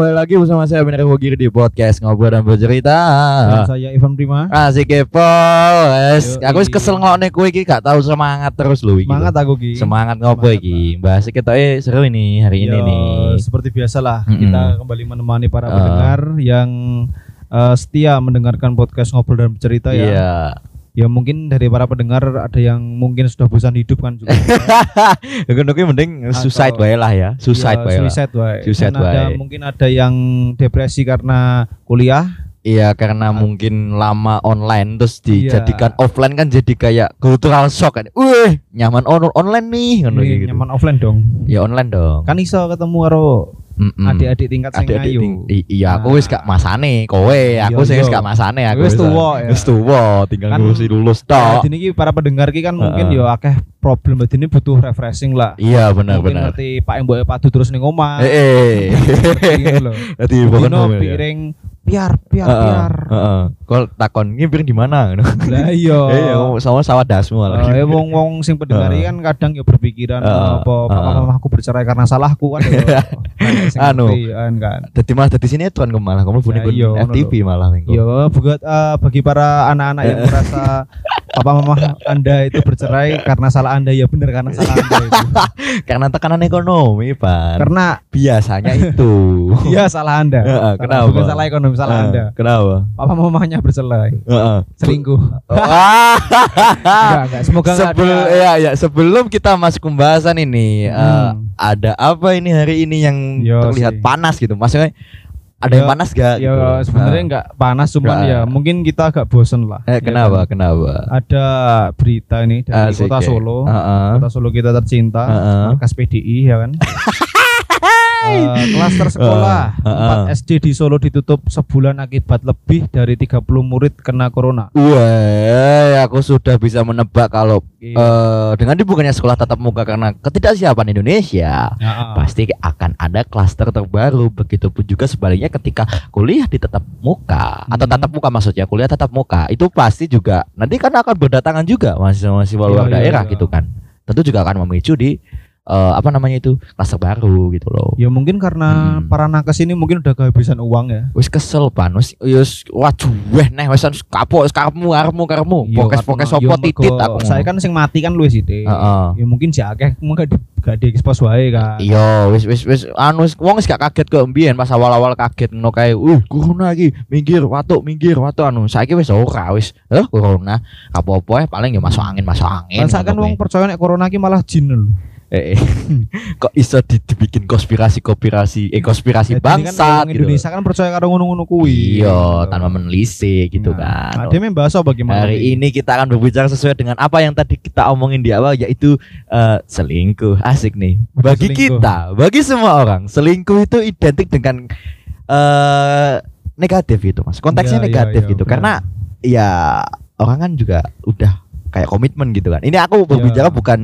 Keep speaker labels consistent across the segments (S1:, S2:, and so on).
S1: kembali lagi bersama saya Benar Wogir di podcast Ngobrol dan Bercerita.
S2: Dan saya Ivan Prima.
S1: Asik kepol. Wes, aku wis kesel ngokne kowe iki gak tahu semangat terus lho iki.
S2: Semangat aku Ki.
S1: Semangat ngopo iki? Bahas kita eh seru ini hari ini nih.
S2: Seperti biasa lah
S1: Mm-mm.
S2: kita kembali menemani para
S1: Ah.
S2: pendengar yang eh, setia mendengarkan podcast ngobrol dan bercerita ya. Ya mungkin dari para pendengar ada yang mungkin sudah bosan hidup kan juga.
S1: Gue mending
S2: Atau-
S1: suicide wae lah ya. Suicide
S2: Ya,
S1: wae.
S2: Suicide wae.
S1: Suicide
S2: ada
S1: wae.
S2: mungkin ada yang depresi karena kuliah.
S1: Iya karena mungkin lama online terus
S2: Iya.
S1: dijadikan offline kan jadi kayak cultural shock kan. Wih, nyaman on online nih ngono gitu.
S2: nyaman offline dong.
S1: Ya online dong.
S2: Kan iso ketemu karo. Adik-adik tingkat sing
S1: Adik-adik
S2: ayu.
S1: ting- i- iya aku
S2: Nah.
S1: wis gak masane kowe aku
S2: Iya,
S1: sing wis
S2: iya.
S1: gak masane aku
S2: Wis tuwa ya.
S1: wis tuwa tinggal
S2: Kan-
S1: ngurusi lulus
S2: Nah,
S1: tok
S2: ini ki para pendengar ki kan mungkin
S1: Heeh.
S2: ya akeh problem ini butuh refreshing lah.
S1: iya benar
S2: mungkin
S1: benar
S2: ngerti Pak Mbok padu terus ning omah.
S1: eh
S2: Gitu loh.
S1: Dadi
S2: Dino
S1: pokoknya
S2: piring piar piar
S1: Heeh,
S2: piar.
S1: heeh. Kok takon piring di mana
S2: Lah iya.
S1: Eh, ya, sama sawah dasmu malah.
S2: Eh, wong-wong sing pendengar kan kadang ya berpikiran
S1: Heeh,
S2: apa papa
S1: heeh.
S2: mamaku bercerai karena salahku kan ya. Banyak sing
S1: Anu.
S2: ngerti, kan kan.
S1: Dadi malah dadi sinetron kok malah kamu punya
S2: Ya, iya,
S1: FTV malah minggu.
S2: Ya buat eh, bagi para anak-anak yang merasa papa mama Anda itu bercerai karena salah Anda ya benar karena salah Anda itu.
S1: Karena tekanan ekonomi, Pak.
S2: Karena
S1: biasanya itu.
S2: ya salah Anda.
S1: Heeh,
S2: Salah-
S1: kenapa?
S2: Bukan salah ekonomi, salah
S1: Eh,
S2: Anda.
S1: Kenapa?
S2: Papa mamanya bercerai,
S1: Heeh.
S2: selingkuh.
S1: Wah.
S2: Enggak, enggak. Semoga enggak
S1: sebelum
S2: ada.
S1: ya ya sebelum kita masuk pembahasan ini eh,
S2: Hmm.
S1: ada apa ini hari ini yang
S2: Yo
S1: terlihat
S2: sih.
S1: panas gitu maksudnya ada yang panas gak
S2: Ya
S1: gitu
S2: sebenarnya
S1: Nah.
S2: enggak panas cuman
S1: Enggak.
S2: ya mungkin kita agak bosen lah.
S1: eh
S2: Ya
S1: kenapa
S2: kan?
S1: kenapa
S2: Ada berita ini dari
S1: Asik,
S2: kota
S1: ya.
S2: Solo.
S1: Heeh.
S2: Kota Solo kita tercinta,
S1: Heeh.
S2: markas PDI ya kan. Klaster sekolah
S1: Heeh.
S2: 4 SD di Solo ditutup sebulan akibat lebih dari 30 murid kena corona.
S1: Wah, aku sudah bisa menebak kalau
S2: Iya.
S1: eh dengan dibukanya sekolah tatap muka karena ketidaksiapan Indonesia,
S2: Heeh.
S1: pasti akan ada klaster terbaru. Begitupun juga sebaliknya ketika kuliah di tatap muka atau
S2: Hmm.
S1: tatap muka maksudnya kuliah tatap muka itu pasti juga nanti kan akan berdatangan juga mahasiswa-mahasiswa luar
S2: Iya, iya,
S1: daerah
S2: iya.
S1: gitu kan. Tentu juga akan memicu di eh, apa namanya itu klaster baru gitu loh.
S2: Ya mungkin karena
S1: Hmm.
S2: para nakes ini mungkin udah kehabisan uang ya.
S1: Wis kesel pan, wis wis waduh weh neh wis kapok wis karepmu karepmu karepmu.
S2: Iya,
S1: Pokes-pokes
S2: karena-
S1: sopo
S2: ya,
S1: titit aku.
S2: Saya kan sing mati kan luwes sithik.
S1: Heeh.
S2: Ya mungkin si akeh mung gak di gak di expose wae kan.
S1: Iya, wis wis wis anu wis wong wis gak kaget kok mbiyen pas awal-awal kaget ngono kae. Uh, corona iki, minggir, watuk, minggir, watuk anu. Saiki wis ora wis. Eh, corona. Apa-apa paling ya masuk angin, masuk angin.
S2: Kan kan wong percaya nek corona ki malah jin lho.
S1: Eh, eh. kok iso di- dibikin konspirasi-konspirasi eh konspirasi
S2: Jadi kan
S1: bangsa
S2: wong
S1: gitu.
S2: Indonesia kan percaya karo ngono-ngono kuwi.
S1: Iya, tanpa menelisik gitu kan.
S2: Nah, dia bahasa bagaimana?
S1: Hari ini kita akan berbicara sesuai dengan apa yang tadi kita omongin di awal yaitu eh, selingkuh. Asik nih. Bagi
S2: Selingkuh.
S1: kita, bagi semua orang, selingkuh itu identik dengan eh negatif gitu, Mas. Konteksnya
S2: Iya, iya,
S1: negatif
S2: iya,
S1: gitu.
S2: benar.
S1: Karena ya orang kan juga udah kayak komitmen gitu kan. Ini aku berbicara
S2: Iya.
S1: bukan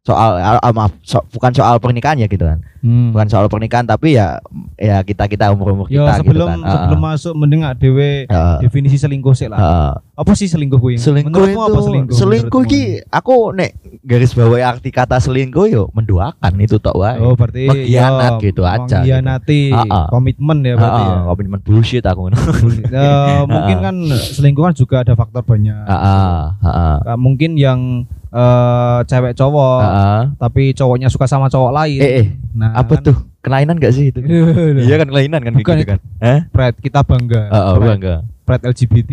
S1: soal ah, ah, maaf, so- bukan soal pernikahan ya gitu kan.
S2: Hmm.
S1: Bukan soal pernikahan tapi ya ya kita-kita umur-umur
S2: Ya
S1: kita
S2: sebelum
S1: gitu kan.
S2: sebelum masuk mending gak dhewe
S1: Heeh.
S2: definisi selingkuh sih lah.
S1: Heeh.
S2: Apa sih selingkuh kuwi?
S1: selingkuh
S2: Menurutmu
S1: itu
S2: apa selingkuh?
S1: selingkuh ki aku nek garis bawahi arti kata selingkuh yo menduakan itu tok wae
S2: Oh berarti
S1: Mengkhianat
S2: ya,
S1: gitu aja
S2: Mengkhianati
S1: gitu. Ah, ah.
S2: komitmen ya berarti ya.
S1: Heeh, komitmen bullshit aku
S2: Ya, mungkin kan selingkuh kan juga ada faktor banyak.
S1: Heeh, heeh,
S2: Nah, mungkin yang eh, cewek cowok
S1: heeh.
S2: tapi cowoknya suka sama cowok lain.
S1: eh eh
S2: Nah,
S1: apa
S2: kan-
S1: tuh kelainan gak sih itu iya kan kelainan kan
S2: Bukan
S1: gitu kan eh
S2: Pride kita bangga.
S1: Heeh,
S2: Pride,
S1: bangga
S2: Pride LGBT.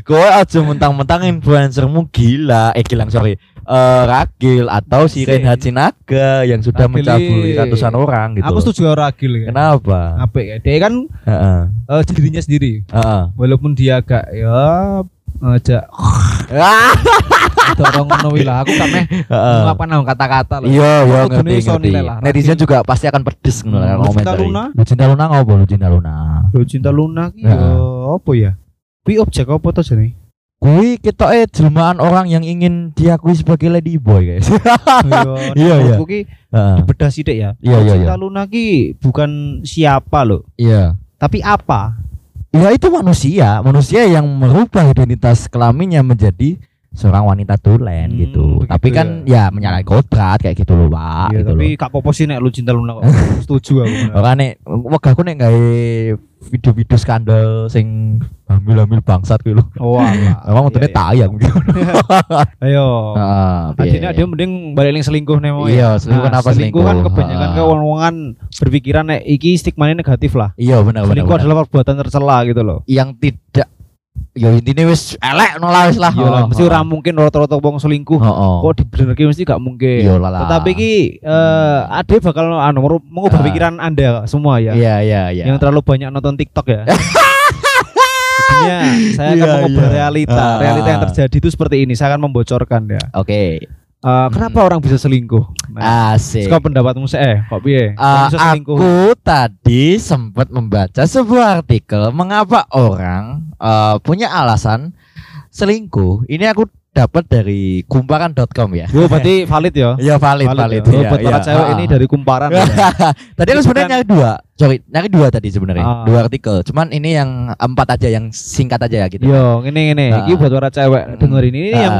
S1: kowe aja mentang-mentang influencermu gila eh gila sorry eh Ragil atau si Reinhard Sinaga yang sudah
S2: Ragil
S1: mencabuli ratusan orang gitu
S2: Aku setuju Ragil ya.
S1: kenapa
S2: Apik ya. Dia kan
S1: Heeh,
S2: eh, dirinya sendiri.
S1: heeh.
S2: Walaupun dia agak ya aja dorong ngono wi lah. Aku gak meh
S1: heeh.
S2: ngapa nang kata-kata lah.
S1: Iya, iya ngerti, ngerti. Netizen juga pasti akan pedes ngono lah
S2: Hmm, Lucinta
S1: komentari.
S2: Luna?
S1: Lucinta Luna ngopo Lucinta Luna?
S2: Lo cinta Luna ki
S1: Heeh.
S2: ya apa ya? Pi objek apa to jane?
S1: Kui kita eh jelmaan orang yang ingin diakui sebagai lady boy guys. Iya, iya.
S2: Aku ki
S1: Heeh.
S2: bedah sithik ya.
S1: Iya, iya,
S2: Cinta Luna ki bukan siapa loh,
S1: Iya.
S2: tapi apa?
S1: Ya itu manusia, manusia yang merubah identitas kelaminnya menjadi seorang wanita tulen
S2: Hmm,
S1: gitu.
S2: begitu
S1: Tapi kan ya menyalahi kodrat kayak gitu loh, Pak.
S2: Iya,
S1: gitu
S2: tapi
S1: loh.
S2: kak popo sih nek lu cinta Luna kok. Setuju aku.
S1: Nek wegah aku nek gawe video-video skandal sing hamil-hamil bangsat kuwi lho.
S2: Oh.
S1: Emang
S2: Iya,
S1: untune
S2: iya.
S1: tayang gitu.
S2: Ayo.
S1: Heeh.
S2: Adine dia mending balik ning selingkuh nih mau
S1: Iya, selingkuh kenapa
S2: selingkuh kan kebanyakan
S1: Ah.
S2: ke wong-wongan berpikiran nek iki stigmanya negatif lah.
S1: Iya benar benar.
S2: Selingkuh adalah perbuatan tercela gitu loh.
S1: yang tidak ya intinya wis elek no lah wis lah.
S2: Iya lah, mesti ora mungkin rata-rata wong selingkuh.
S1: Heeh.
S2: Kok dibenerke mesti gak mungkin.
S1: Iya lah.
S2: Tetapi ki eh ade bakal anu mengubah
S1: Ah.
S2: pikiran Anda semua ya.
S1: Iya iya iya.
S2: Yang terlalu banyak nonton TikTok ya. Jadinya saya akan
S1: Iya,
S2: mengubah
S1: iya.
S2: realita. Realita yang terjadi itu seperti ini. Saya akan membocorkan ya.
S1: Oke.
S2: Eh, kenapa orang bisa selingkuh? Nah,
S1: Asik.
S2: Kau pendapatmu sih eh kok piye? Selingkuh?
S1: aku tadi sempat membaca sebuah artikel mengapa orang eh, punya alasan selingkuh. Ini aku dapat dari kumparan.com ya.
S2: Oh, berarti valid ya?
S1: Iya valid valid.
S2: ya? Oh,
S1: iya,
S2: buat para
S1: iya.
S2: cewek ini dari kumparan. ya?
S1: tadi aku sebenarnya nyari dua, sorry, nyari dua tadi sebenarnya,
S2: Ah.
S1: dua artikel. Cuman ini yang empat aja, yang singkat aja ya gitu.
S2: Yo, ini ini,
S1: Ah.
S2: ini buat para cewek dengerin ini
S1: Ah.
S2: yang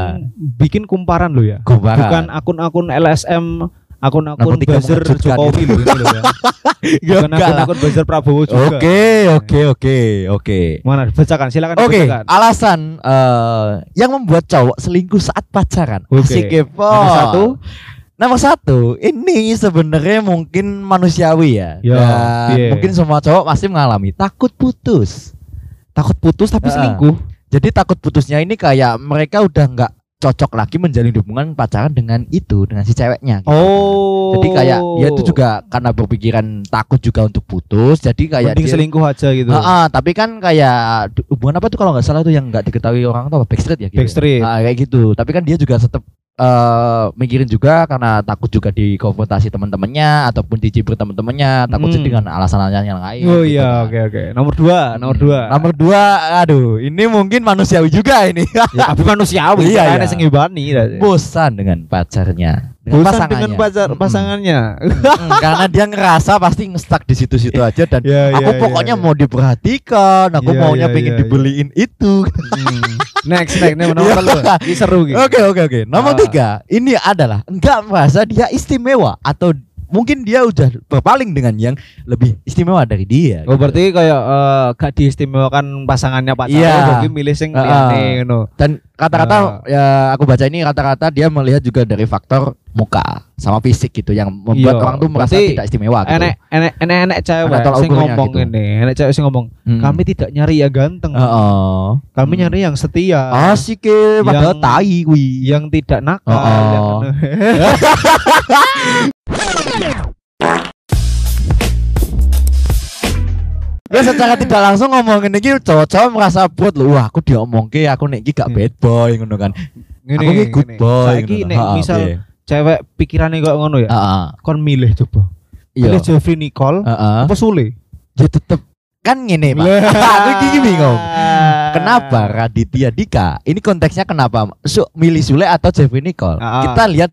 S2: bikin kumparan lo ya.
S1: Kumparan.
S2: Bukan akun-akun LSM, akun-akun buzzer Jokowi lo ini lo ya.
S1: Enggak lah.
S2: akun-akun buzzer Prabowo juga.
S1: Oke, oke, oke, oke.
S2: Mana bacakan silakan
S1: Oke, alasan eh, yang membuat cowok selingkuh saat pacaran.
S2: Oke.
S1: Asik kepo.
S2: Nomor satu?
S1: Nomor satu, ini sebenarnya mungkin manusiawi ya.
S2: Ya,
S1: Dan
S2: iya.
S1: mungkin semua cowok pasti mengalami takut putus.
S2: Takut putus tapi selingkuh.
S1: Jadi takut putusnya ini kayak mereka udah nggak cocok lagi menjalin hubungan pacaran dengan itu, dengan si ceweknya. gitu.
S2: Oh.
S1: Jadi kayak ya itu juga karena berpikiran takut juga untuk putus. Jadi kayak
S2: mending
S1: dia,
S2: selingkuh aja gitu.
S1: Ah, ah, tapi kan kayak hubungan apa tuh kalau nggak salah tuh yang nggak diketahui orang tuh apa backstreet ya gitu.
S2: Backstreet.
S1: Ah, kayak gitu. Tapi kan dia juga tetap eh mikirin juga karena takut juga dikonfrontasi teman-temannya ataupun dicibir teman-temannya, takut
S2: Hmm.
S1: dengan alasan-alasan yang lain.
S2: Oh
S1: gitu
S2: iya,
S1: kan.
S2: oke oke. Nomor dua, nomor dua.
S1: Nomor dua, aduh, ini mungkin manusiawi juga ini.
S2: ya, tapi manusiawi.
S1: Iya,
S2: Iya, sing.
S1: Bosan dengan pacarnya,
S2: Bosan
S1: pasangannya.
S2: dengan pacar pasangannya.
S1: Mm, karena dia ngerasa pasti nge-stuck di situ-situ aja dan
S2: Ya,
S1: aku
S2: ya,
S1: pokoknya
S2: ya,
S1: mau diperhatikan, aku
S2: Iya,
S1: maunya
S2: iya,
S1: pengen
S2: iya, iya.
S1: dibeliin itu.
S2: Hmm. Next, next, nih nomor telu. Ini seru gitu.
S1: Oke oke oke. Nomor
S2: Ah.
S1: tiga ini adalah enggak merasa dia istimewa atau mungkin dia udah berpaling dengan yang lebih istimewa dari dia.
S2: Oh
S1: gitu.
S2: berarti kayak eh, gak diistimewakan pasangannya pacarnya
S1: Iya.
S2: jadi milih sing
S1: Ah,
S2: liyane ngono.
S1: Dan kata-kata
S2: Ah.
S1: ya aku baca ini kata-kata dia melihat juga dari faktor muka sama fisik gitu yang membuat
S2: Iya,
S1: orang tuh merasa tidak istimewa gitu.
S2: Enek enek enek enek cewek sing ngomong
S1: gitu.
S2: ini, enek cewek sing ngomong,
S1: Hmm.
S2: kami tidak nyari yang ganteng.
S1: Heeh.
S2: Kami
S1: Hmm.
S2: nyari yang setia.
S1: Asik ke padahal
S2: Yang-
S1: tai kuwi.
S2: yang tidak nakal.
S1: Oh, oh.
S2: yang-
S1: Ya secara tidak langsung ngomongin iki cowok-cowok merasa buat lho, wah aku diomongke aku nek iki gak
S2: Hmm.
S1: bad boy ngono kan.
S2: Ngene,
S1: aku iki good
S2: ngene.
S1: boy.
S2: Saiki nek
S1: Ha,
S2: misal
S1: piye?
S2: cewek pikirannya kok ngono ya.
S1: Heeh.
S2: Kon milih coba.
S1: Iya.
S2: Pilih Jeffrey Nicole
S1: Heeh.
S2: apa Sule?
S1: Ya tetep kan ngene, Pak. aku iki bingung. Kenapa Raditya Dika? Ini konteksnya kenapa? Su, milih Sule atau Jeffrey Nicole?
S2: Ah.
S1: Kita lihat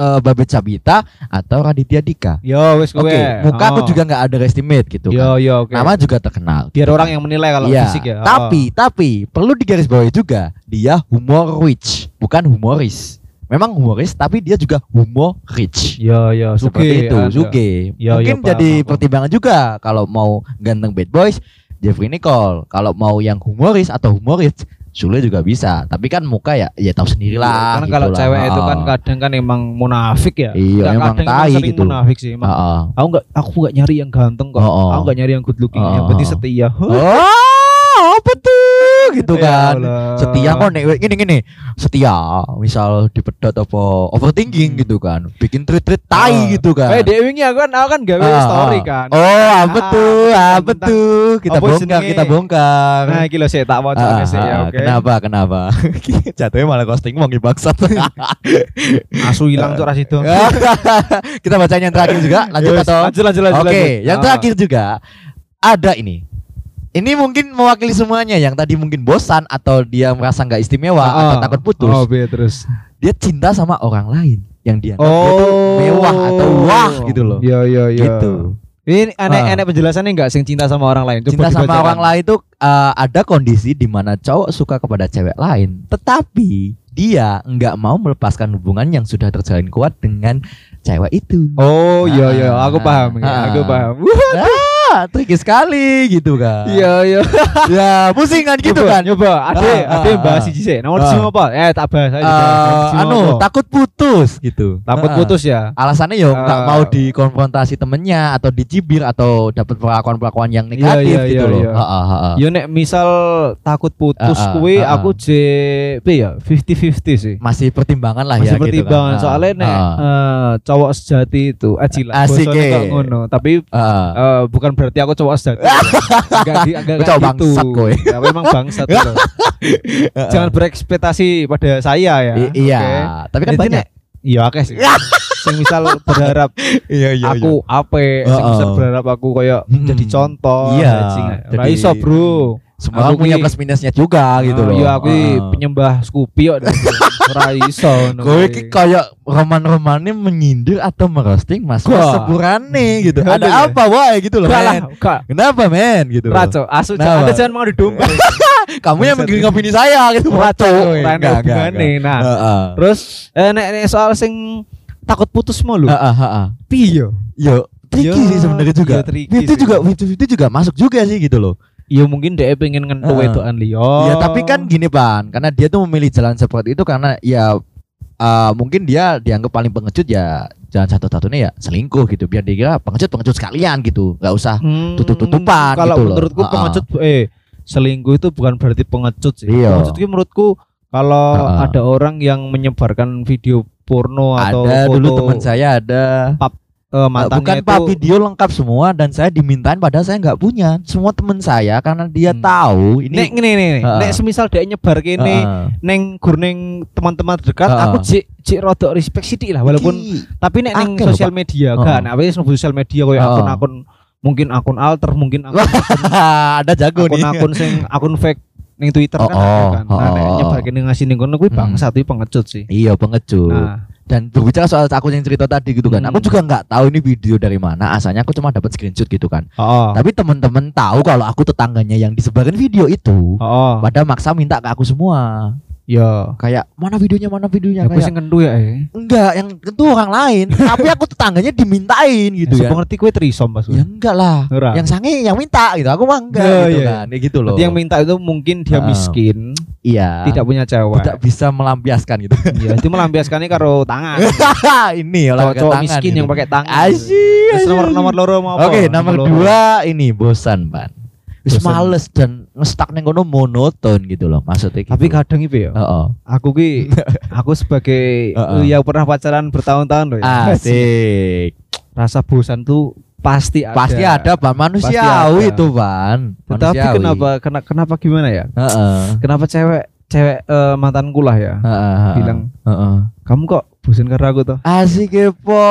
S1: eh, Babet Sabita atau Raditya Dika.
S2: Yo wis kowe.
S1: Oke, muka aku
S2: Oh.
S1: juga nggak underestimate gitu
S2: Yo
S1: kan.
S2: yo oke.
S1: Nama juga terkenal.
S2: Biar orang yang menilai kalau
S1: Iya,
S2: fisik ya.
S1: Tapi tapi perlu digarisbawahi juga dia humor rich, bukan humoris. Memang humoris tapi dia juga humor rich.
S2: Yo yo
S1: Seperti itu,
S2: ada.
S1: Suge.
S2: Ya,
S1: Mungkin
S2: ya,
S1: jadi
S2: paham.
S1: pertimbangan juga kalau mau ganteng bad boys, Jeffrey Nicole. Kalau mau yang humoris atau humoris, Sule juga bisa. Tapi kan muka ya ya tahu sendirilah.
S2: Karena
S1: gitu
S2: kalau
S1: lah.
S2: cewek itu kan
S1: Ah.
S2: kadang kan emang munafik ya.
S1: Iya, emang
S2: kadang
S1: tai
S2: sering
S1: gitu.
S2: Munafik sih. Emang.
S1: Ah, ah.
S2: Aku nggak aku nggak nyari yang ganteng kok.
S1: Oh, oh.
S2: Aku nggak nyari yang good looking.
S1: Oh,
S2: yang
S1: oh,
S2: penting
S1: oh.
S2: setia.
S1: Oh, apa tuh gitu
S2: Ya
S1: kan.
S2: Allah.
S1: Setia kok nek gini gini. Setia, misal dipedot apa overthinking
S2: Hmm.
S1: gitu kan. Bikin tweet-tweet tai
S2: Ah.
S1: gitu kan.
S2: Eh Dewi ini aku kan aku kan gawe
S1: Ah,
S2: story
S1: ah.
S2: kan.
S1: Oh, apa
S2: Ah,
S1: tuh? Apa tuh? Kita
S2: apa
S1: bongkar, kita bongkar.
S2: Nah, iki lho sih tak mau
S1: Ah,
S2: sih ya,
S1: ah. Kenapa? Kenapa? Jatuhnya malah costing wong bangsat.
S2: Asu hilang tuh ras itu.
S1: Kita bacain yang terakhir juga. Lanjut atau?
S2: lanjut lanjut lanjut.
S1: Oke, yang terakhir juga ada ini. Ini mungkin mewakili semuanya yang tadi mungkin bosan atau dia merasa nggak istimewa
S2: Ah,
S1: atau
S2: ah.
S1: takut putus.
S2: Oh, biar terus.
S1: Dia cinta sama orang lain yang dia
S2: Oh,
S1: dia mewah atau wah gitu loh.
S2: Iya iya iya.
S1: Gitu.
S2: Ini aneh
S1: Ah.
S2: aneh penjelasannya enggak sing cinta sama orang lain. Coba
S1: cinta sama orang lain tuh uh, ada kondisi di mana cowok suka kepada cewek lain, tetapi dia nggak mau melepaskan hubungan yang sudah terjalin kuat dengan cewek itu.
S2: Oh iya iya, aku
S1: Ah,
S2: paham ya,
S1: ah.
S2: aku paham.
S1: Ah, tricky sekali gitu kan.
S2: Iya iya.
S1: Ya, pusing kan gitu kan.
S2: Nyoba, ada
S1: Ah,
S2: ada
S1: ah,
S2: bahas
S1: ah.
S2: siji sih. Nomor
S1: Ah.
S2: siji apa? Eh tak bahas aja.
S1: Eh,
S2: siji
S1: anu, takut putus gitu.
S2: takut
S1: Ah.
S2: putus ya.
S1: Alasannya yo nggak
S2: Ah.
S1: mau dikonfrontasi temennya atau dicibir atau dapat perlakuan-perlakuan yang negatif
S2: iya,
S1: gitu
S2: iya,
S1: loh.
S2: iya. Yo nek misal takut putus
S1: Ah, ah, ah, ah.
S2: aku J P ya 50-50 sih.
S1: Masih pertimbangan lah
S2: Masih
S1: ya gitu
S2: pertimbangan
S1: kan.
S2: soalnya nek
S1: Ah.
S2: eh, cowok sejati itu aji lah
S1: Asik, eh.
S2: kok ngono tapi eh, bukan berarti aku cowok sejati enggak enggak kayak gitu
S1: bangsat, kowe.
S2: ya memang bangsat loh. jangan berekspektasi pada saya ya
S1: I- iya,
S2: Oke.
S1: tapi kan
S2: Jadi
S1: banyak.
S2: iya oke sih sing misal berharap
S1: Iya,
S2: aku ape sing
S1: Heeh.
S2: misal berharap aku koyo
S1: Mm-mm.
S2: jadi contoh
S1: Iya,
S2: sing
S1: jadi-
S2: iso bro
S1: Semua
S2: Aku
S1: punya plus minusnya juga gitu loh.
S2: Iya, aku
S1: Heeh.
S2: penyembah Scoopy kok. Ora iso ngono
S1: Gue
S2: kuwi.
S1: ki kayak roman-romannya menyindir atau merosting mas seburane gitu. Ada apa wah gitu loh
S2: Gak lah,
S1: men.
S2: gak.
S1: Kenapa men gitu. loh.
S2: Raco, asu? Anda jangan mau didomba.
S1: Kamu yang menggiring opini saya gitu.
S2: Raco,
S1: enggak, enggak.
S2: Nah, terus eh nek nek soal sing takut putus mau lho.
S1: Heeh, heeh.
S2: Piye?
S1: Yo, tricky
S2: Yo,
S1: sih sebenarnya juga. Itu juga itu juga masuk juga sih gitu loh.
S2: Ya mungkin dia pengen ngentu
S1: Heeh.
S2: wedokan liya.
S1: Ya tapi kan gini pan, karena dia tuh memilih jalan seperti itu karena ya uh, mungkin dia dianggap paling pengecut ya jalan satu-satunya ya selingkuh gitu biar dia kira pengecut pengecut sekalian gitu nggak usah
S2: Hmm,
S1: tutup-tutupan
S2: Kalau
S1: gitu loh.
S2: menurutku
S1: Heeh.
S2: pengecut eh selingkuh itu bukan berarti pengecut sih.
S1: Iya.
S2: Pengecut itu menurutku kalau
S1: Heeh.
S2: ada orang yang menyebarkan video porno atau
S1: ada
S2: foto
S1: dulu teman saya ada
S2: eh, mantannya
S1: bukan
S2: itu
S1: pak video lengkap semua dan saya dimintain padahal saya nggak punya semua teman saya karena dia
S2: Hmm.
S1: tahu
S2: nek
S1: ini
S2: ngene nih,
S1: Heeh.
S2: nek semisal dia nyebar kene
S1: Heeh.
S2: neng gur neng teman-teman dekat
S1: Heeh.
S2: aku cik cik rodok respect sithik lah walaupun tapi nek neng sosial media
S1: Heeh.
S2: kan apa sih sosial media koyo
S1: Heeh.
S2: akun-akun mungkin akun alter mungkin akun
S1: ada jago nih
S2: akun sing akun fake ning Twitter kan
S1: Oh,
S2: ada
S1: oh,
S2: kan. Nah, nek
S1: oh, oh.
S2: nyebar kene ngasih ning kono kuwi
S1: Hmm.
S2: bangsat kuwi pengecut sih.
S1: iya pengecut
S2: Nah,
S1: Dan berbicara soal aku yang cerita tadi gitu kan,
S2: Hmm.
S1: aku juga nggak tahu ini video dari mana. Asalnya aku cuma dapat screenshot gitu kan.
S2: oh,
S1: Tapi temen-temen tahu kalau aku tetangganya yang disebarin video itu,
S2: oh,
S1: pada maksa minta ke aku semua.
S2: Ya.
S1: Kayak mana videonya, mana videonya
S2: Ya
S1: kayak
S2: kentu ya eh.
S1: enggak, yang itu orang lain. tapi aku tetangganya dimintain gitu ya.
S2: ya. ngerti kowe trisom pas.
S1: Ya enggak lah.
S2: Ora.
S1: Yang sange yang minta gitu. Aku mah enggak
S2: Ya,
S1: gitu
S2: iya.
S1: kan. Kayak gitu loh.
S2: Berarti yang minta itu mungkin dia
S1: Heeh.
S2: miskin,
S1: iya.
S2: tidak punya cewek.
S1: tidak bisa melampiaskan gitu.
S2: Iya, itu melampiaskannya karo tangan.
S1: ini olahraga
S2: Cowok
S1: tangan.
S2: miskin
S1: gitu.
S2: yang pakai tangan.
S1: Asyik.
S2: Nomor nomor loro mau apa?
S1: Oke, nomor dua ini bosan, Pan. Wis males dan ngestak neng kono monoton gitu loh maksudnya gitu.
S2: Tapi kadang itu ya,
S1: Heeh.
S2: aku ki aku sebagai
S1: Heeh.
S2: yang pernah pacaran bertahun-tahun loh ya.
S1: Asik.
S2: Rasa bosan tuh pasti ada.
S1: Pasti ada, Pan. Manusiawi
S2: Pasti ada.
S1: itu, Pan.
S2: Tetapi
S1: Manusiawi.
S2: kenapa kena, kenapa gimana ya?
S1: Heeh.
S2: Kenapa cewek cewek eh, mantanku lah ya
S1: Heeh, heeh.
S2: bilang
S1: Heeh.
S2: kamu kok bosan karena aku tuh.
S1: Asik kepo.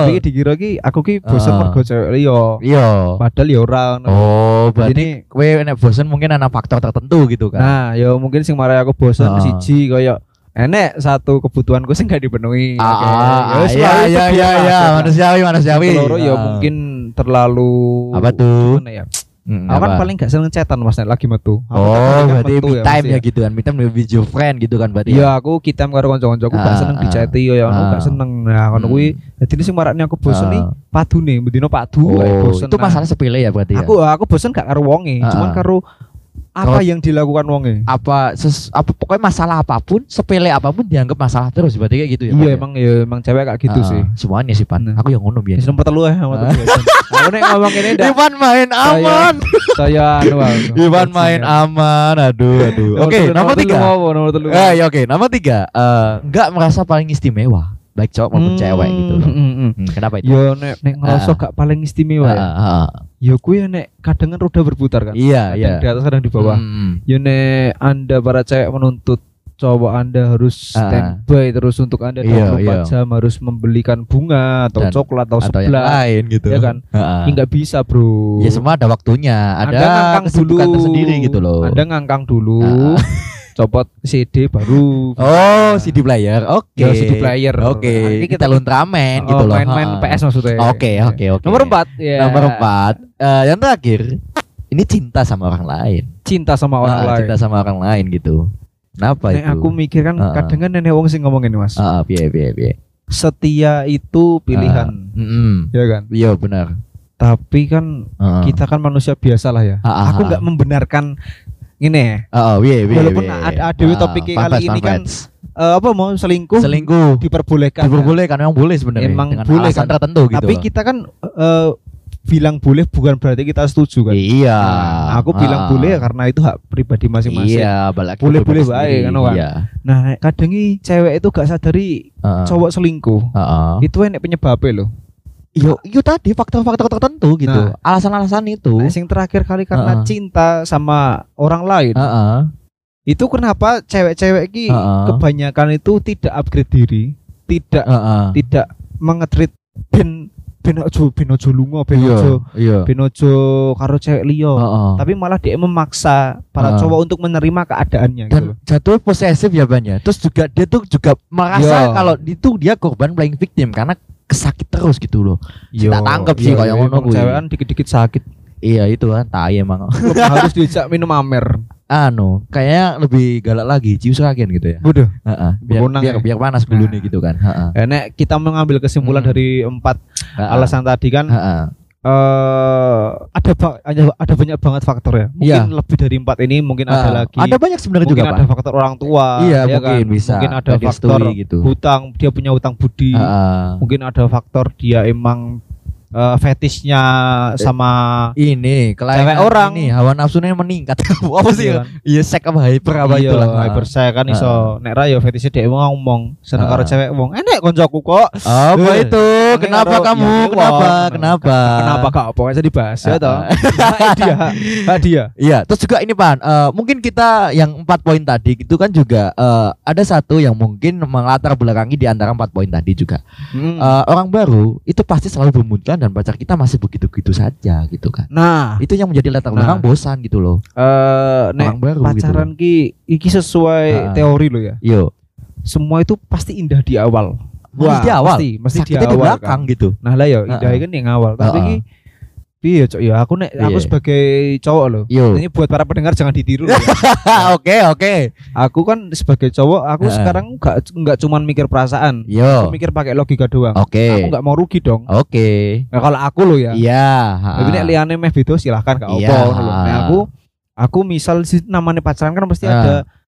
S2: Tapi dikira ki aku ki bosan
S1: Heeh.
S2: mergo cewek liya.
S1: Iya.
S2: Padahal ya ora. ngono.
S1: Oh, berarti
S2: Jadi
S1: kowe nek bosan mungkin ada faktor tertentu gitu kan.
S2: nah, ya mungkin sing marai aku bosan
S1: Heeh.
S2: siji koyo enek satu kebutuhanku sing gak dipenuhi.
S1: Ah,
S2: Oke.
S1: ah,
S2: Ya
S1: iya iya iya iya
S2: biar lah.
S1: manusiawi manusiawi.
S2: Keloro ya mungkin terlalu
S1: Apa tuh?
S2: Ya?
S1: Mm,
S2: Aku kan paling gak seneng chatan Mas nek lagi metu. Aku
S1: Oh,
S2: kan
S1: berarti
S2: metu
S1: me time
S2: mesti
S1: ya gitu kan. Me time lebih video friend gitu kan berarti.
S2: Iya, aku kita karo kanca-kancaku gak
S1: Ah,
S2: seneng
S1: ah.
S2: diceti ya aku gak
S1: Ah.
S2: seneng. Nah, ngono
S1: Hmm.
S2: kuwi dadi sing marakne aku bosen
S1: Ah.
S2: nih padune, bedino padu
S1: Oh,
S2: bosen.
S1: itu
S2: Nah,
S1: masalah sepele ya berarti ya.
S2: Aku aku bosen gak karo wonge,
S1: Ah,
S2: cuman
S1: ah.
S2: karo apa
S1: Kalau-
S2: yang dilakukan wonge.
S1: apa ses, apa pokoknya masalah apa pun sepele apa pun dianggap masalah terus berarti kayak gitu ya.
S2: Iya
S1: ya?
S2: emang ya emang cewek kayak gitu
S1: Ah,
S2: sih.
S1: Semuanya sih pan.
S2: Nah.
S1: Aku yang ngono.
S2: Wis nomor telu ya, nomor telu. ya. Aku nek ngomong ini ndak
S1: Ivan main aman.
S2: saya anu.
S1: Ivan main aman. Aduh aduh. Oke,
S2: telu,
S1: nomor tiga.
S2: Nomor telu.
S1: Eh, ya oke, nomor tiga. Eh, nggak merasa paling istimewa, baik cowok maupun
S2: Hmm,
S1: cewek gitu loh.
S2: hmm, hmm.
S1: Hmm, kenapa itu?
S2: Yo nek nek ngerasa
S1: Ah.
S2: gak paling istimewa.
S1: Ah, ah, ah.
S2: Ya gue nek kadang kan roda berputar kan.
S1: Iya,
S2: Kadang
S1: iya.
S2: di atas kadang di bawah.
S1: Hmm.
S2: Ya nek Anda para cewek menuntut cowok Anda harus
S1: Ah.
S2: standby terus untuk Anda
S1: Iya,
S2: 24
S1: iya.
S2: jam harus membelikan bunga atau
S1: Dan-
S2: coklat atau,
S1: Atau
S2: sebelah.
S1: lain gitu.
S2: Ya kan? Ini nggak bisa, Bro.
S1: Ya semua ada waktunya, ada
S2: Anda ngangkang dulu
S1: tersendiri gitu loh.
S2: Anda ngangkang dulu.
S1: Ah.
S2: Copot CD baru.
S1: Oh, CD player. Oke.
S2: Ya, CD player.
S1: Oke.
S2: Nanti
S1: kita Ultraman
S2: Oh,
S1: gitu loh.
S2: Main-main. PS maksudnya.
S1: Oke, oke, oke.
S2: Nomor 4 ya.
S1: Nomor empat. Eh, yang terakhir, ini cinta sama orang lain.
S2: Cinta sama orang
S1: Ah,
S2: lain.
S1: Cinta sama orang lain gitu. Kenapa
S2: Nek
S1: itu?
S2: aku mikir kan
S1: Heeh.
S2: kadang kan nenek wong sing ngomong ini Mas.
S1: Ah, ah, piye piye piye.
S2: Setia itu pilihan.
S1: Mm-mm.
S2: Ya kan?
S1: Iya benar.
S2: Tapi kan
S1: Heeh.
S2: kita kan manusia biasa lah ya.
S1: Ah, ah,
S2: Aku nggak membenarkan ini ya.
S1: Oh, piye piye.
S2: Walaupun ada- ada
S1: fun
S2: kali
S1: facts,
S2: ini
S1: fun
S2: kan. Eh, apa mau selingkuh
S1: selingkuh
S2: diperbolehkan. kan?
S1: diperbolehkan memang boleh sebenarnya
S2: Emang
S1: dengan
S2: boleh
S1: alasan
S2: kan?
S1: tertentu gitu.
S2: Tapi kita kan eh, bilang boleh bukan berarti kita setuju kan.
S1: Iya.
S2: Nah, aku bilang
S1: Ah.
S2: boleh ya karena itu hak pribadi masing-masing.
S1: Iya, apalagi
S2: Boleh-boleh
S1: pribadi
S2: baik, kan, Wan?
S1: Iya.
S2: Nah, kadang cewek itu gak sadari
S1: Heeh.
S2: cowok selingkuh.
S1: Heeh.
S2: Itu enek penyebabnya loh.
S1: Yo, yo tadi faktor-faktor tertentu gitu.
S2: Nah.
S1: Alasan-alasan itu.
S2: Nah, yang terakhir kali karena
S1: Heeh.
S2: cinta sama orang lain.
S1: Heeh.
S2: Itu kenapa cewek-cewek ki
S1: Heeh.
S2: kebanyakan itu tidak upgrade diri, tidak
S1: Heeh.
S2: tidak mengetrit ben ben ojo ben ojo lunga, ben
S1: Iya,
S2: ojo
S1: iya.
S2: ben ojo karo cewek liya.
S1: Heeh.
S2: Tapi malah dia memaksa para
S1: Heeh.
S2: cowok untuk menerima keadaannya gitu.
S1: dan
S2: loh.
S1: jatuh posesif ya banyak. Terus juga dia tuh juga
S2: Iya.
S1: merasa kalau itu dia korban playing victim karena kesakit terus gitu loh.
S2: Yo,
S1: tak tangkep sih
S2: yo,
S1: kayak
S2: yo,
S1: ngono kuwi.
S2: Cewek kan dikit-dikit sakit.
S1: Iya itu kan tai emang.
S2: harus diajak minum amer.
S1: anu, kayaknya lebih galak lagi, cius agen gitu ya.
S2: Bodoh.
S1: Heeh. Biar, biar,
S2: ya?
S1: biar panas dulu nih
S2: Nah.
S1: gitu kan. Heeh.
S2: Enek kita mengambil kesimpulan
S1: Hmm.
S2: dari empat
S1: Heeh.
S2: alasan tadi kan
S1: Heeh.
S2: Eh ada ada ada banyak banget faktor ya. Mungkin
S1: Iya.
S2: lebih dari empat ini mungkin ada
S1: Heeh.
S2: lagi.
S1: Ada banyak sebenarnya
S2: mungkin
S1: juga,
S2: ada
S1: Pak.
S2: faktor orang tua.
S1: Iya,
S2: ya
S1: mungkin
S2: kan?
S1: bisa.
S2: Mungkin ada faktor
S1: gitu.
S2: hutang, dia punya hutang budi.
S1: Heeh.
S2: Mungkin ada faktor dia emang eh, fetishnya sama
S1: Ini
S2: Cewek orang.
S1: ini hawa nafsunya meningkat. apa sih?
S2: Iya kan?
S1: Iya, sek apa hyper apa
S2: Iya,
S1: itulah.
S2: hypersex kan iso nek ra yo fetishnya dia emang ngomong seneng karo cewek wong enek koncoku kok
S1: Apa
S2: Eh,
S1: itu? Kenapa kamu?
S2: ya,
S1: Kenapa? Kenapa?
S2: Kenapa kak? Pokoknya dibahas ya toh. dia, dia.
S1: Iya, terus juga ini Pan, eh, mungkin kita yang empat poin tadi itu kan juga eh, ada satu yang mungkin melatar belakangi di antara empat poin tadi juga.
S2: Hmm.
S1: Eh, orang baru itu pasti selalu bermunculan dan pacar kita masih begitu-begitu saja gitu kan.
S2: Nah,
S1: Itu yang menjadi latar
S2: Nah.
S1: belakang bosan gitu loh.
S2: eh nek
S1: orang baru
S2: pacaran ki iki sesuai
S1: Ah.
S2: teori lo ya.
S1: gitu. Yo,
S2: Semua itu pasti indah di awal.
S1: Wah, di awal.
S2: Mesti, mesti di awal.
S1: belakang
S2: kan.
S1: gitu.
S2: Nah lah ya,
S1: Ah,
S2: indah
S1: ah.
S2: kan yang awal. Tapi
S1: Ah, ah.
S2: Piye cok ya aku nek aku
S1: Iya.
S2: sebagai cowok loh.
S1: Yo.
S2: Ini buat para pendengar jangan ditiru ya.
S1: Oke, oke.
S2: Aku kan sebagai cowok, aku
S1: ah.
S2: sekarang nggak nggak cuman mikir perasaan.
S1: Yo.
S2: Aku mikir pakai logika doang.
S1: Oke.
S2: Aku nggak mau rugi dong.
S1: Oke.
S2: Nah, kalau aku loh ya.
S1: Iya,
S2: Tapi nek liane meh beda silahkan
S1: Iya.
S2: ngono lho. Nek aku aku misal si namanya pacaran kan pasti
S1: Ah.
S2: ada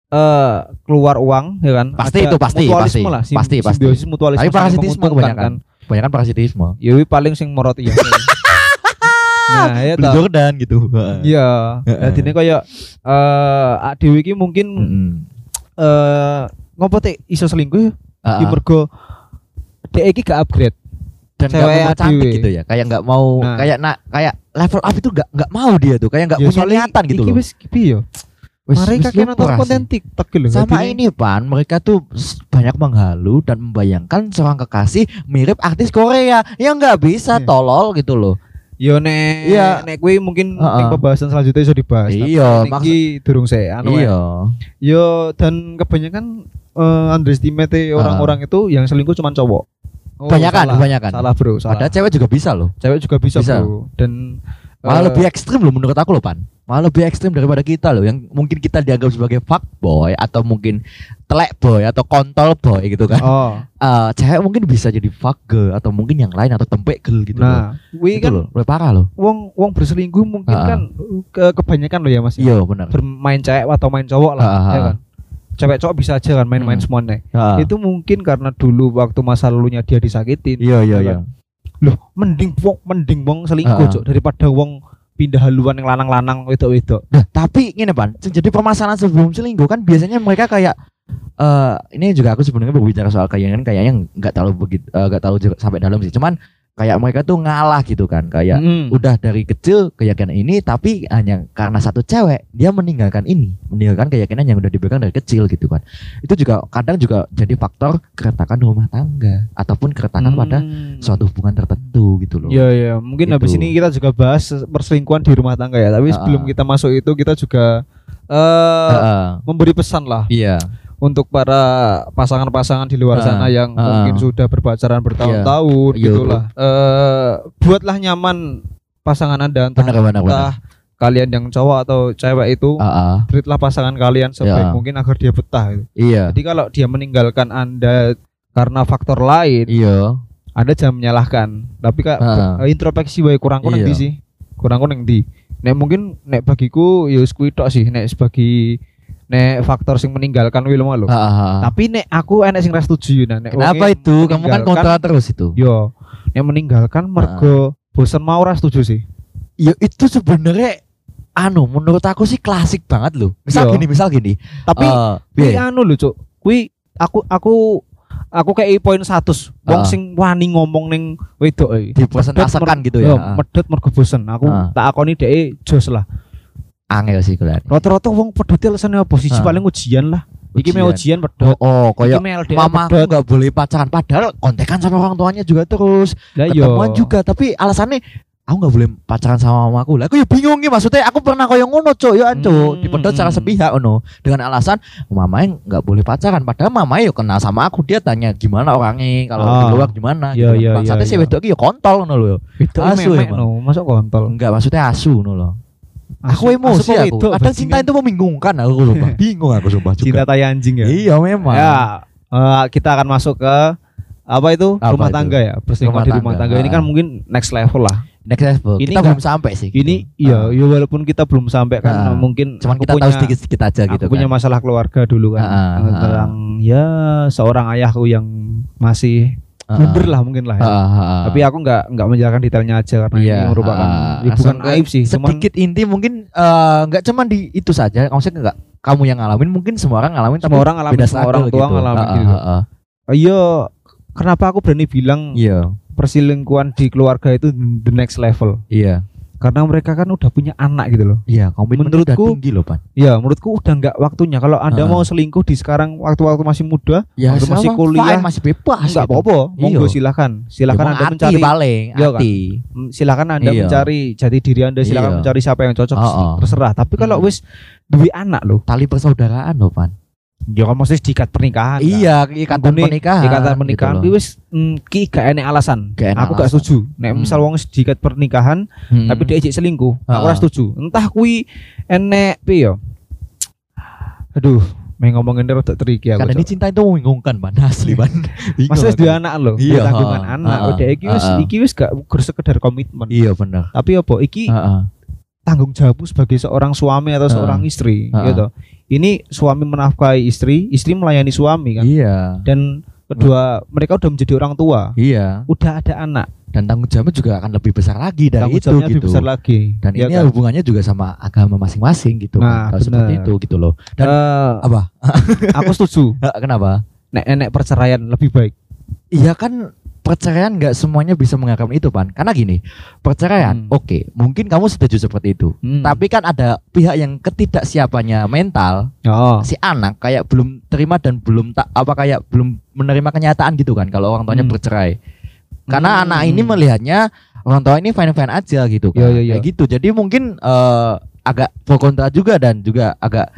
S2: eh keluar uang ya kan.
S1: Pasti
S2: Ada
S1: itu, pasti, pasti.
S2: lah, sim-
S1: Pasti, pasti.
S2: mutualisme
S1: Tapi parasitisme kebanyakan.
S2: kan.
S1: Kebanyakan parasitisme.
S2: Ya paling sing morot iya. nah, ya
S1: Beli. Jordan gitu.
S2: Iya. Jadi kayak eh uh, Dewi iki mungkin
S1: Mm-mm.
S2: eh ngopo teh iso selingkuh
S1: Ah,
S2: ya
S1: ah.
S2: mergo dhek iki gak upgrade.
S1: dan
S2: cewek
S1: mau cantik gitu ya kayak nggak mau
S2: Nah.
S1: kayak nak kayak level up itu nggak nggak mau dia tuh kayak nggak
S2: Ya,
S1: punya niatan gitu loh
S2: wis yo?
S1: Wis-
S2: Mari
S1: wis
S2: kakek nonton konten. TikTok lho.
S1: sama ini pan mereka tuh banyak menghalu dan membayangkan seorang kekasih mirip artis Korea yang nggak bisa
S2: Iya.
S1: tolol gitu loh
S2: Yo nek
S1: Iya.
S2: nek kuwi mungkin
S1: Heeh.
S2: ning pembahasan selanjutnya iso dibahas.
S1: Iya,
S2: iki durung sih anu ya.
S1: iya
S2: Yo dan kebanyakan eh underestimate orang-orang itu yang selingkuh cuma cowok. Oh,
S1: Kebanyakan,
S2: salah.
S1: kebanyakan.
S2: Salah, Bro. Salah.
S1: ada cewek juga bisa loh
S2: cewek juga bisa,
S1: Bisa.
S2: Bro. Dan
S1: malah
S2: eh,
S1: lebih ekstrim loh menurut aku loh pan malah lebih ekstrim daripada kita loh yang mungkin kita dianggap sebagai fuckboy atau mungkin telek boy atau kontol boy gitu kan
S2: Oh.
S1: Eh, cewek mungkin bisa jadi fuck girl atau mungkin yang lain atau tempe girl gitu loh.
S2: Nah, kuwi
S1: Itu
S2: kan
S1: loh, lebih parah loh.
S2: wong wong berselingkuh mungkin
S1: Ah.
S2: kan ke kebanyakan loh ya Mas. ya.
S1: Iya benar.
S2: Bermain cewek atau main cowok lah,
S1: Ah, ah,
S2: ya kan. Cewek cowok bisa aja kan main-main
S1: Hmm.
S2: semuanya.
S1: Ah.
S2: Itu mungkin karena dulu waktu masa lalunya dia disakitin.
S1: Iya iya
S2: ya
S1: iya.
S2: kan? Loh, mending wong mending wong selingkuh,
S1: Ah.
S2: Cok, daripada wong pindah haluan yang lanang-lanang wedok-wedok.
S1: Nah, tapi gini pan, jadi permasalahan sebelum selingkuh kan biasanya mereka kayak eh ini juga aku sebenarnya berbicara soal kayaknya kayaknya nggak terlalu begitu eh, nggak terlalu jer- sampai dalam sih. Cuman kayak mereka tuh ngalah gitu kan, kayak
S2: Mm.
S1: udah dari kecil keyakinan ini tapi hanya karena satu cewek dia meninggalkan ini, meninggalkan keyakinan yang udah dipegang dari kecil gitu kan. Itu juga kadang juga jadi faktor keretakan rumah tangga ataupun keretakan pada
S2: Hmm.
S1: suatu hubungan tertentu gitu loh.
S2: Iya iya, mungkin
S1: Gitu.
S2: habis ini kita juga bahas perselingkuhan di rumah tangga ya. Tapi sebelum
S1: ah.
S2: kita masuk itu kita juga eh
S1: Heeh.
S2: memberi pesan lah
S1: Iya.
S2: Untuk para pasangan-pasangan di luar
S1: Ah,
S2: sana yang
S1: ah.
S2: mungkin sudah berpacaran bertahun-tahun
S1: Iya,
S2: gitulah. Eh buatlah nyaman pasangan Anda entah
S1: Benar benar benar.
S2: entah kalian yang cowok atau cewek itu
S1: Heeh.
S2: treatlah pasangan kalian sebaik
S1: Ya.
S2: mungkin agar dia betah gitu.
S1: Iya.
S2: Jadi kalau dia meninggalkan Anda karena faktor lain,
S1: Iya.
S2: Anda jangan menyalahkan. Tapi kak eh, introspeksi wae kurang kurang
S1: Iya.
S2: di sih. Kurang kurang di. Nek mungkin nek bagiku ya kuwi tok sih nek sebagai nek faktor sing meninggalkan lho.
S1: Heeh.
S2: Tapi nek aku enek sing ras setuju nah nek
S1: Kenapa itu? Kamu kan kontra terus itu.
S2: Yo, nek meninggalkan mergo bosen mau ras setuju sih.
S1: Ya itu sebenarnya anu menurut aku sih klasik banget loh. Misal
S2: Iya.
S1: gini, misal gini.
S2: Tapi
S1: Eh,
S2: kuwi
S1: piye?
S2: anu lho, Cuk. Kuwi aku aku aku kayak poin 100. Wong
S1: Ah.
S2: sing wani ngomong ning wedok e.
S1: dipresentasekan
S2: Medhot
S1: gitu ya.
S2: yo, Medhot mergo bosen. Aku
S1: Ah.
S2: tak akoni dhek jos lah.
S1: Angel sih kalian.
S2: Rata-rata wong pedhot alasannya apa? Siji
S1: Ah.
S2: paling ujian lah. Iki mau ujian
S1: Oh,
S2: pedhot.
S1: oh
S2: mau LDR
S1: mama aku
S2: pedhot.
S1: nggak boleh pacaran padahal kontekan sama orang tuanya juga terus
S2: Lah yo.
S1: ketemuan juga tapi alasannya aku nggak boleh pacaran sama mamaku lah aku ya bingung nih maksudnya aku pernah koyo ngono cok ya cok
S2: Hmm,
S1: dipedot secara sepihak ono dengan alasan mamanya nggak boleh pacaran padahal mamanya yo kenal sama aku dia tanya gimana orangnya kalau
S2: Ah.
S1: di luar gimana
S2: Iya,
S1: gitu.
S2: iya,
S1: Bangsatnya
S2: iya,
S1: si
S2: iya.
S1: wedok yo kontol lho
S2: Wedok
S1: Asu
S2: no, masuk kontol.
S1: enggak maksudnya asu lho
S2: Asu-
S1: aku emosi aku
S2: wedok,
S1: kadang cinta itu membingungkan aku sumpah bingung aku sumpah juga
S2: cinta tai anjing ya.
S1: iya memang
S2: Ya, eh, kita akan masuk ke apa itu
S1: Apa
S2: rumah
S1: itu?
S2: tangga ya perselingkuhan
S1: Rumah
S2: di rumah
S1: tangga,
S2: tangga ini
S1: ah.
S2: kan mungkin next level lah
S1: next level
S2: Ini
S1: kita
S2: enggak-
S1: belum sampai sih gitu.
S2: ini iya
S1: Ah.
S2: ya walaupun kita belum sampai kan
S1: Ah.
S2: mungkin
S1: cuman
S2: aku
S1: kita tahu
S2: punya-
S1: sedikit-sedikit aja
S2: aku
S1: gitu
S2: punya
S1: kan
S2: masalah keluarga dulu kan
S1: Ah, ah, ah.
S2: tentang ya seorang ayahku yang masih Blunder lah mungkin lah ya. tapi aku nggak nggak menjelaskan detailnya aja karena
S1: Iya,
S2: ini merupakan
S1: ah,
S2: ya bukan aib sih cuman
S1: sedikit inti mungkin eh, nggak cuman di itu saja maksudnya nggak kamu yang ngalamin mungkin semua orang ngalamin
S2: semua orang ngalamin
S1: beda
S2: semua orang tua
S1: gitu.
S2: ngalamin gitu.
S1: ah.
S2: iya kenapa aku berani bilang
S1: iya.
S2: perselingkuhan di keluarga itu the next level?
S1: Iya
S2: karena mereka kan udah punya anak gitu loh
S1: iya komitmen udah
S2: Menurutku-
S1: tinggi loh pan
S2: ya menurutku udah nggak waktunya kalau anda
S1: Ah.
S2: mau selingkuh di sekarang waktu-waktu masih muda
S1: ya
S2: Waktu masih kuliah,
S1: fine, masih bebas
S2: nggak
S1: gitu.
S2: apa-apa monggo
S1: Iya.
S2: silakan silakan
S1: Emang
S2: anda mencari
S1: paling
S2: Iya kan? silakan anda
S1: Iya.
S2: mencari jati diri anda silakan
S1: Iya.
S2: mencari siapa yang cocok
S1: Oh, oh.
S2: terserah tapi kalau
S1: Hmm.
S2: wis duwe anak loh
S1: tali persaudaraan loh pan
S2: ya kan mesti diikat pernikahan kan?
S1: iya ikatan
S2: Nggone
S1: pernikahan
S2: ikatan pernikahan
S1: gitu
S2: ki
S1: loh.
S2: wis mm, ki gak enek alasan
S1: Gak enek
S2: aku gak
S1: alasan.
S2: setuju nek
S1: Hmm.
S2: misal wong diikat pernikahan
S1: Hmm.
S2: tapi dia ejek selingkuh aku
S1: Ah.
S2: ora setuju entah kui enek piye aduh main ngomongin rada tricky aku
S1: karena ini cinta itu membingungkan pan asli
S2: Masa wis
S1: aku.
S2: duwe anak lho,
S1: Iya,
S2: tanggungan anak. Udah iki wis
S1: ha.
S2: iki wis gak sekedar komitmen.
S1: iya benar
S2: Tapi apa iki
S1: Heeh.
S2: Tanggung jawabmu sebagai seorang suami atau seorang istri
S1: ha.
S2: gitu. Ini suami menafkahi istri, istri melayani suami kan.
S1: iya
S2: Dan kedua mereka udah menjadi orang tua,
S1: iya
S2: udah ada anak.
S1: dan tanggung jawabnya juga akan lebih besar lagi dari
S2: Tanggung
S1: itu gitu
S2: lebih besar lagi.
S1: dan
S2: ya
S1: ini
S2: kan?
S1: hubungannya juga sama agama masing-masing gitu
S2: Nah,
S1: kan. Seperti itu gitu loh dan
S2: Eh,
S1: apa
S2: aku setuju.
S1: kenapa
S2: Nek enek perceraian lebih baik.
S1: iya kan perceraian nggak semuanya bisa menganggap itu pan karena gini perceraian
S2: Hmm.
S1: oke mungkin kamu setuju seperti itu
S2: Hmm.
S1: tapi kan ada pihak yang ketidaksiapannya mental
S2: oh.
S1: si anak kayak belum terima dan belum tak apa kayak belum menerima kenyataan gitu kan kalau orang tuanya
S2: Hmm.
S1: bercerai karena
S2: Hmm.
S1: anak ini melihatnya orang tua ini fine fine aja gitu kan
S2: Iya, iya, iya.
S1: kayak gitu jadi mungkin eh, agak pro kontra juga dan juga agak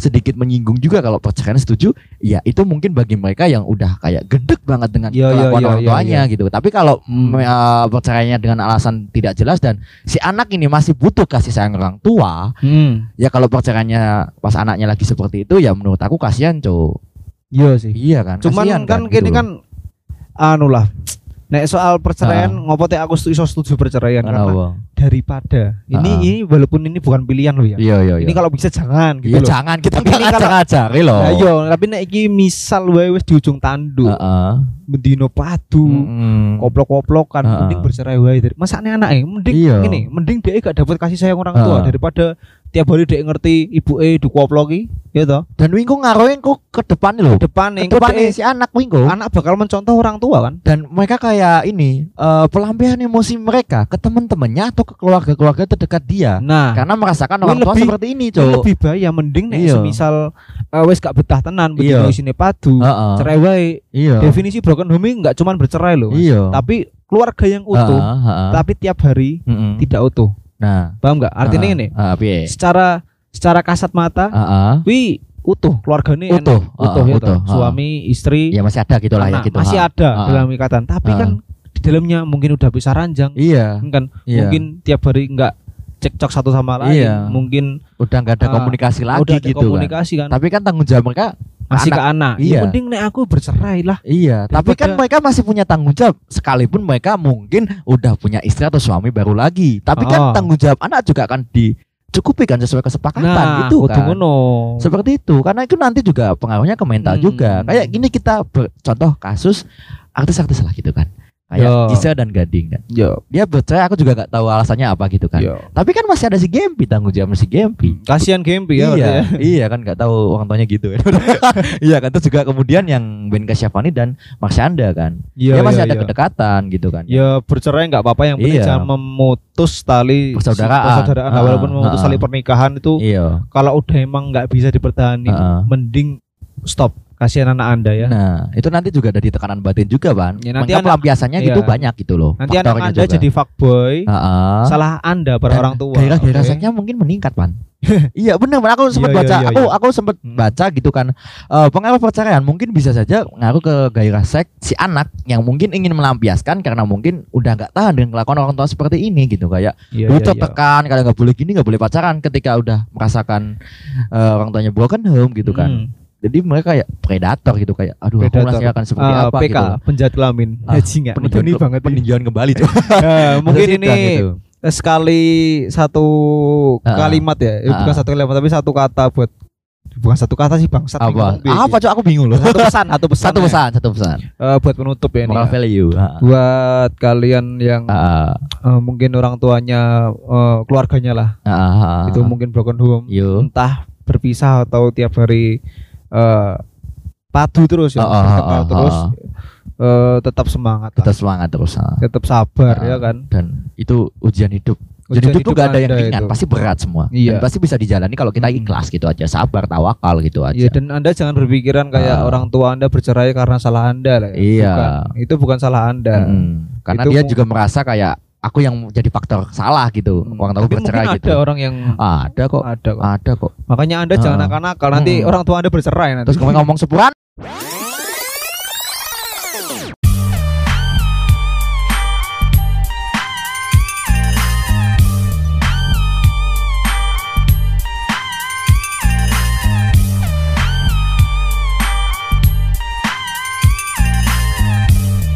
S1: sedikit menyinggung juga kalau perceraian setuju ya itu mungkin bagi mereka yang udah kayak gedek banget dengan
S2: iya,
S1: kelakuan
S2: iya,
S1: orang
S2: iya,
S1: tuanya gitu tapi kalau
S2: Hmm.
S1: mm, eh, perceraiannya dengan alasan tidak jelas dan si anak ini masih butuh kasih sayang orang tua
S2: Hmm.
S1: ya kalau perceraiannya pas anaknya lagi seperti itu ya menurut aku kasihan cowok
S2: Iya sih.
S1: iya kan
S2: Cuman
S1: kasihan
S2: kan
S1: gitu
S2: gini
S1: loh.
S2: kan anu lah. Nek soal perceraian
S1: Ah.
S2: ngopo teh aku setuju setuju perceraian karena
S1: Kenapa?
S2: daripada ini
S1: Ah.
S2: ini walaupun ini bukan pilihan loh ya.
S1: iya iya iya
S2: Ini kalau bisa jangan gitu
S1: Iya
S2: loh.
S1: jangan kita
S2: ini kalau-
S1: ngajak-ngajari loh.
S2: Nah, iya, tapi nek iki misal wae wis di ujung tanduk,
S1: Heeh.
S2: mendino padu,
S1: Mm-mm.
S2: koplok-koplokan, mending bercerai wae. Masa ane anake mending
S1: Iya.
S2: ini, mending dia gak dapat kasih sayang orang tua daripada tiap hari dia ngerti ibu eh dikoploki, ya toh.
S1: Dan wingko ngaruhin kok ke depan loh.
S2: Depan nih,
S1: Ke depan si anak wingko.
S2: anak bakal mencontoh orang tua kan.
S1: Dan mereka kayak ini eh, pelampiasan emosi mereka ke teman-temannya atau ke keluarga-keluarga terdekat dia.
S2: Nah,
S1: Karena merasakan orang tua
S2: lebih-
S1: seperti ini, Cok.
S2: lebih bahaya mending nek
S1: Iya.
S2: semisal eh, wis gak betah tenan
S1: Iya.
S2: bedino isine padu
S1: Heeh.
S2: cerai wae
S1: Iya.
S2: definisi broken home nggak cuman bercerai loh.
S1: Iya.
S2: tapi keluarga yang utuh
S1: Heeh, heeh.
S2: tapi tiap hari
S1: Mm-mm.
S2: tidak utuh
S1: Nah,
S2: paham nggak artinya
S1: heeh.
S2: ini
S1: Heeh, piye?
S2: secara secara kasat mata
S1: Heeh.
S2: wi utuh keluarganya enak.
S1: Utuh,
S2: utuh
S1: heeh,
S2: ya
S1: utuh, heeh.
S2: suami istri
S1: Ya masih ada gitu lah ya gitu.
S2: masih ada
S1: Heeh.
S2: dalam ikatan tapi
S1: Heeh.
S2: kan di dalamnya mungkin udah bisa ranjang
S1: Iya.
S2: kan
S1: Iya.
S2: mungkin tiap hari nggak cekcok satu sama lain,
S1: Iya.
S2: mungkin
S1: udah nggak ada
S2: Ah,
S1: komunikasi lagi
S2: udah ada
S1: gitu
S2: komunikasi kan.
S1: kan. Tapi kan tanggung jawab mereka
S2: Masih ke anak.
S1: Iya.
S2: Ya mending nek aku bercerai lah.
S1: Iya, tapi kan
S2: Daripada-
S1: mereka masih punya tanggung jawab sekalipun mereka mungkin udah punya istri atau suami baru lagi. Tapi
S2: Oh.
S1: kan tanggung jawab anak juga akan dicukupi kan sesuai kesepakatan
S2: Nah,
S1: gitu kan.
S2: ngono.
S1: Seperti itu, karena itu nanti juga pengaruhnya ke mental
S2: Hmm.
S1: juga. Kayak gini kita ber- contoh kasus artis-artis lah gitu kan. Kayak
S2: Yo.
S1: Gisel dan Gading kan.
S2: Yo,
S1: Dia bercerai aku juga gak tahu alasannya apa gitu kan.
S2: yo.
S1: Tapi kan masih ada si Gempi tanggung jawab si Gempi.
S2: Kasihan Gempi ya.
S1: iya,
S2: ya.
S1: iya kan nggak tahu orang tuanya gitu. iya kan terus juga kemudian yang Ben Kasyafani dan Marsyanda kan. Dia masih
S2: iya,
S1: ada
S2: iya.
S1: kedekatan gitu kan.
S2: Ya bercerai nggak apa-apa yang penting
S1: Iya.
S2: jangan memutus tali
S1: Persaudaraan.
S2: persaudaraan.
S1: Ah,
S2: walaupun memutus
S1: ah.
S2: tali pernikahan itu
S1: Iya.
S2: kalau udah emang nggak bisa dipertahankan,
S1: Ah.
S2: mending stop. Kasihan anak anda ya.
S1: Nah, itu nanti juga ada di tekanan batin juga, Ban.
S2: Ya, nanti
S1: Maka
S2: anak-
S1: pelampiasannya gitu
S2: iya.
S1: banyak gitu loh.
S2: Nanti anak anda
S1: juga.
S2: jadi fuckboy.
S1: Heeh.
S2: Salah anda
S1: Dan
S2: orang tua.
S1: Gairah-gairah
S2: oke?
S1: seksnya mungkin meningkat, Pan. iya, benar. Aku sempat
S2: Iya, iya,
S1: baca.
S2: iya,
S1: aku
S2: iya.
S1: aku sempat
S2: Hmm.
S1: baca gitu kan. Eh pengaruh perceraian mungkin bisa saja ngaruh ke gairah seks si anak yang mungkin ingin melampiaskan karena mungkin udah nggak tahan dengan kelakuan orang tua seperti ini gitu kayak
S2: Iya,
S1: dulu
S2: iya, iya.
S1: tertekan kalau nggak boleh gini nggak boleh pacaran ketika udah merasakan eh, orang tuanya broken home gitu kan
S2: Hmm.
S1: Jadi mereka kayak predator gitu kayak aduh aku
S2: Predator.
S1: nanti akan seperti
S2: Ah,
S1: apa
S2: PK
S1: gitu
S2: penjahat kelamin.
S1: Ah,
S2: Haji nggak?
S1: peninjauan,
S2: Medeni banget.
S1: peninjauan kembali tuh
S2: Eh, mungkin
S1: Terus
S2: ini
S1: itu, gitu.
S2: sekali satu
S1: Ah,
S2: kalimat ya, Eh, bukan
S1: ah.
S2: satu kalimat tapi satu kata buat bukan satu kata sih bang. Satu
S1: apa apa cok aku bingung loh
S2: Satu pesan, satu pesan.
S1: satu
S2: ya.
S1: pesan satu pesan
S2: Eh, buat penutup ya ini.
S1: moral
S2: ya.
S1: value Ah,
S2: Buat kalian yang
S1: ah,
S2: eh, mungkin orang tuanya eh, keluarganya lah
S1: ah, ah,
S2: itu mungkin broken home
S1: Yo.
S2: entah berpisah atau tiap hari eh, padu terus ya
S1: ah,
S2: bertengkar
S1: ah,
S2: terus
S1: ah.
S2: eh, tetap semangat
S1: tetap
S2: lah.
S1: semangat terus ah.
S2: tetap sabar
S1: Ah.
S2: ya kan
S1: dan itu ujian hidup
S2: Ujian
S1: Jadi hidup tuh gak ada yang ringan,
S2: itu.
S1: pasti berat semua.
S2: Iya.
S1: Dan pasti bisa dijalani kalau kita
S2: Mm.
S1: ikhlas gitu aja, sabar, tawakal gitu aja.
S2: Iya dan anda jangan berpikiran kayak
S1: Ah.
S2: orang tua anda bercerai karena salah anda lah. ya.
S1: Iya.
S2: Bukan. Itu bukan salah anda.
S1: Mm. Karena
S2: Itu
S1: dia juga merasa kayak aku yang jadi faktor salah gitu.
S2: Hmm.
S1: Orang tua bercerai gitu.
S2: ada orang yang
S1: Ada kok.
S2: ada kok.
S1: Ada kok.
S2: Makanya anda jangan
S1: Ah.
S2: nakal-nakal nanti
S1: Hmm.
S2: orang tua anda bercerai nanti.
S1: Terus kamu ngomong sepuran